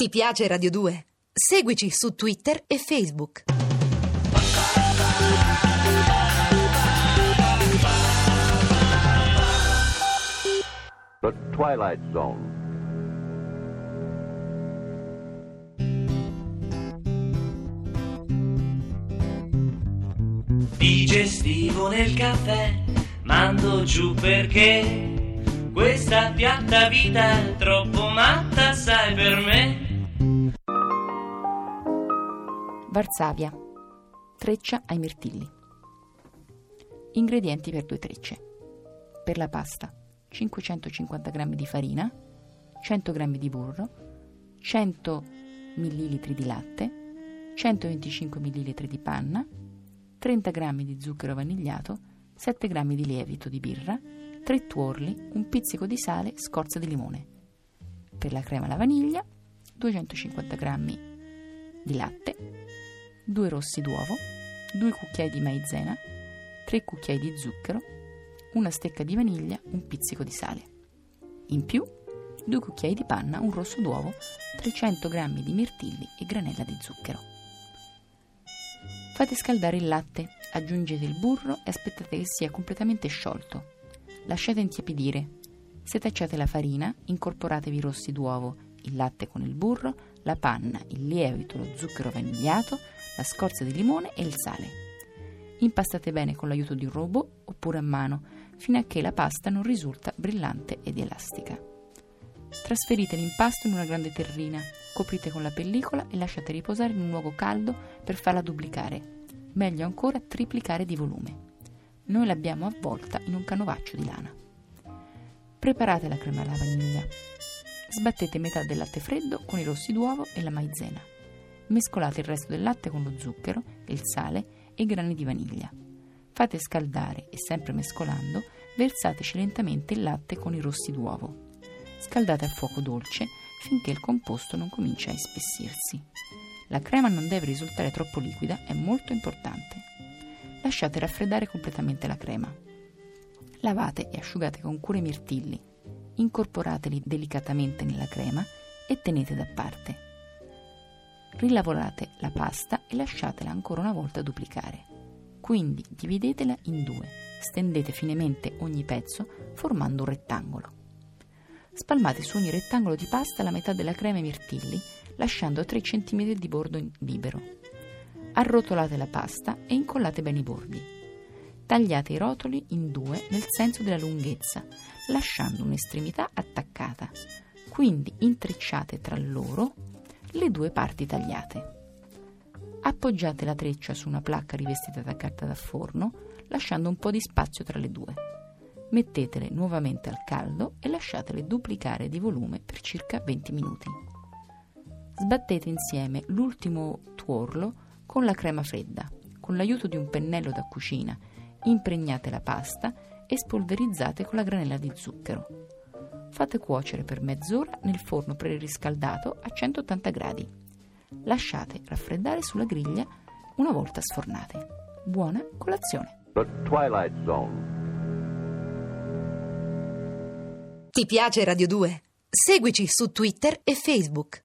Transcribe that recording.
Ti piace Radio 2? Seguici su Twitter e Facebook. The Twilight Zone. Digestivo nel caffè, mando giù perché questa piatta vita è troppo matta, Varsavia. Treccia ai mirtilli. Ingredienti per due trecce. Per la pasta 550 g di farina, 100 g di burro, 100 ml di latte, 125 ml di panna, 30 g di zucchero vanigliato, 7 g di lievito di birra, 3 tuorli, un pizzico di sale, scorza di limone. Per la crema alla vaniglia 250 g di latte, 2 rossi d'uovo, 2 cucchiai di maizena, 3 cucchiai di zucchero, una stecca di vaniglia, un pizzico di sale. In più, 2 cucchiai di panna, un rosso d'uovo, 300 g di mirtilli e granella di zucchero. Fate scaldare il latte, aggiungete il burro e aspettate che sia completamente sciolto. Lasciate intiepidire. Setacciate la farina, incorporatevi i rossi d'uovo, il latte con il burro, la panna, il lievito, lo zucchero vanigliato, la scorza di limone e il sale. Impastate bene con l'aiuto di un robot oppure a mano, fino a che la pasta non risulta brillante ed elastica. Trasferite l'impasto in una grande terrina, coprite con la pellicola e lasciate riposare in un luogo caldo per farla duplicare. Meglio ancora triplicare di volume. Noi l'abbiamo avvolta in un canovaccio di lana. Preparate la crema alla vaniglia. Sbattete metà del latte freddo con i rossi d'uovo e la maizena. Mescolate il resto del latte con lo zucchero, il sale e i grani di vaniglia. Fate scaldare e sempre mescolando, versateci lentamente il latte con i rossi d'uovo. Scaldate a fuoco dolce finché il composto non comincia a ispessirsi. La crema non deve risultare troppo liquida, è molto importante. Lasciate raffreddare completamente la crema. Lavate e asciugate con cura i mirtilli. Incorporateli delicatamente nella crema e tenete da parte. Rilavorate la pasta e lasciatela ancora una volta duplicare. Quindi dividetela in due, stendete finemente ogni pezzo formando un rettangolo. Spalmate su ogni rettangolo di pasta la metà della crema e mirtilli, lasciando 3 cm di bordo libero. Arrotolate la pasta e incollate bene i bordi. Tagliate i rotoli in due nel senso della lunghezza, lasciando un'estremità attaccata. Quindi intrecciate tra loro le due parti tagliate. Appoggiate la treccia su una placca rivestita da carta da forno, lasciando un po' di spazio tra le due. Mettetele nuovamente al caldo e lasciatele duplicare di volume per circa 20 minuti. Sbattete insieme l'ultimo tuorlo con la crema fredda. Con l'aiuto di un pennello da cucina impregnate la pasta e spolverizzate con la granella di zucchero. Fate cuocere per mezz'ora nel forno preriscaldato a 180 gradi. Lasciate raffreddare sulla griglia una volta sfornate. Buona colazione! The Twilight Zone. Ti piace Radio 2? Seguici su Twitter e Facebook.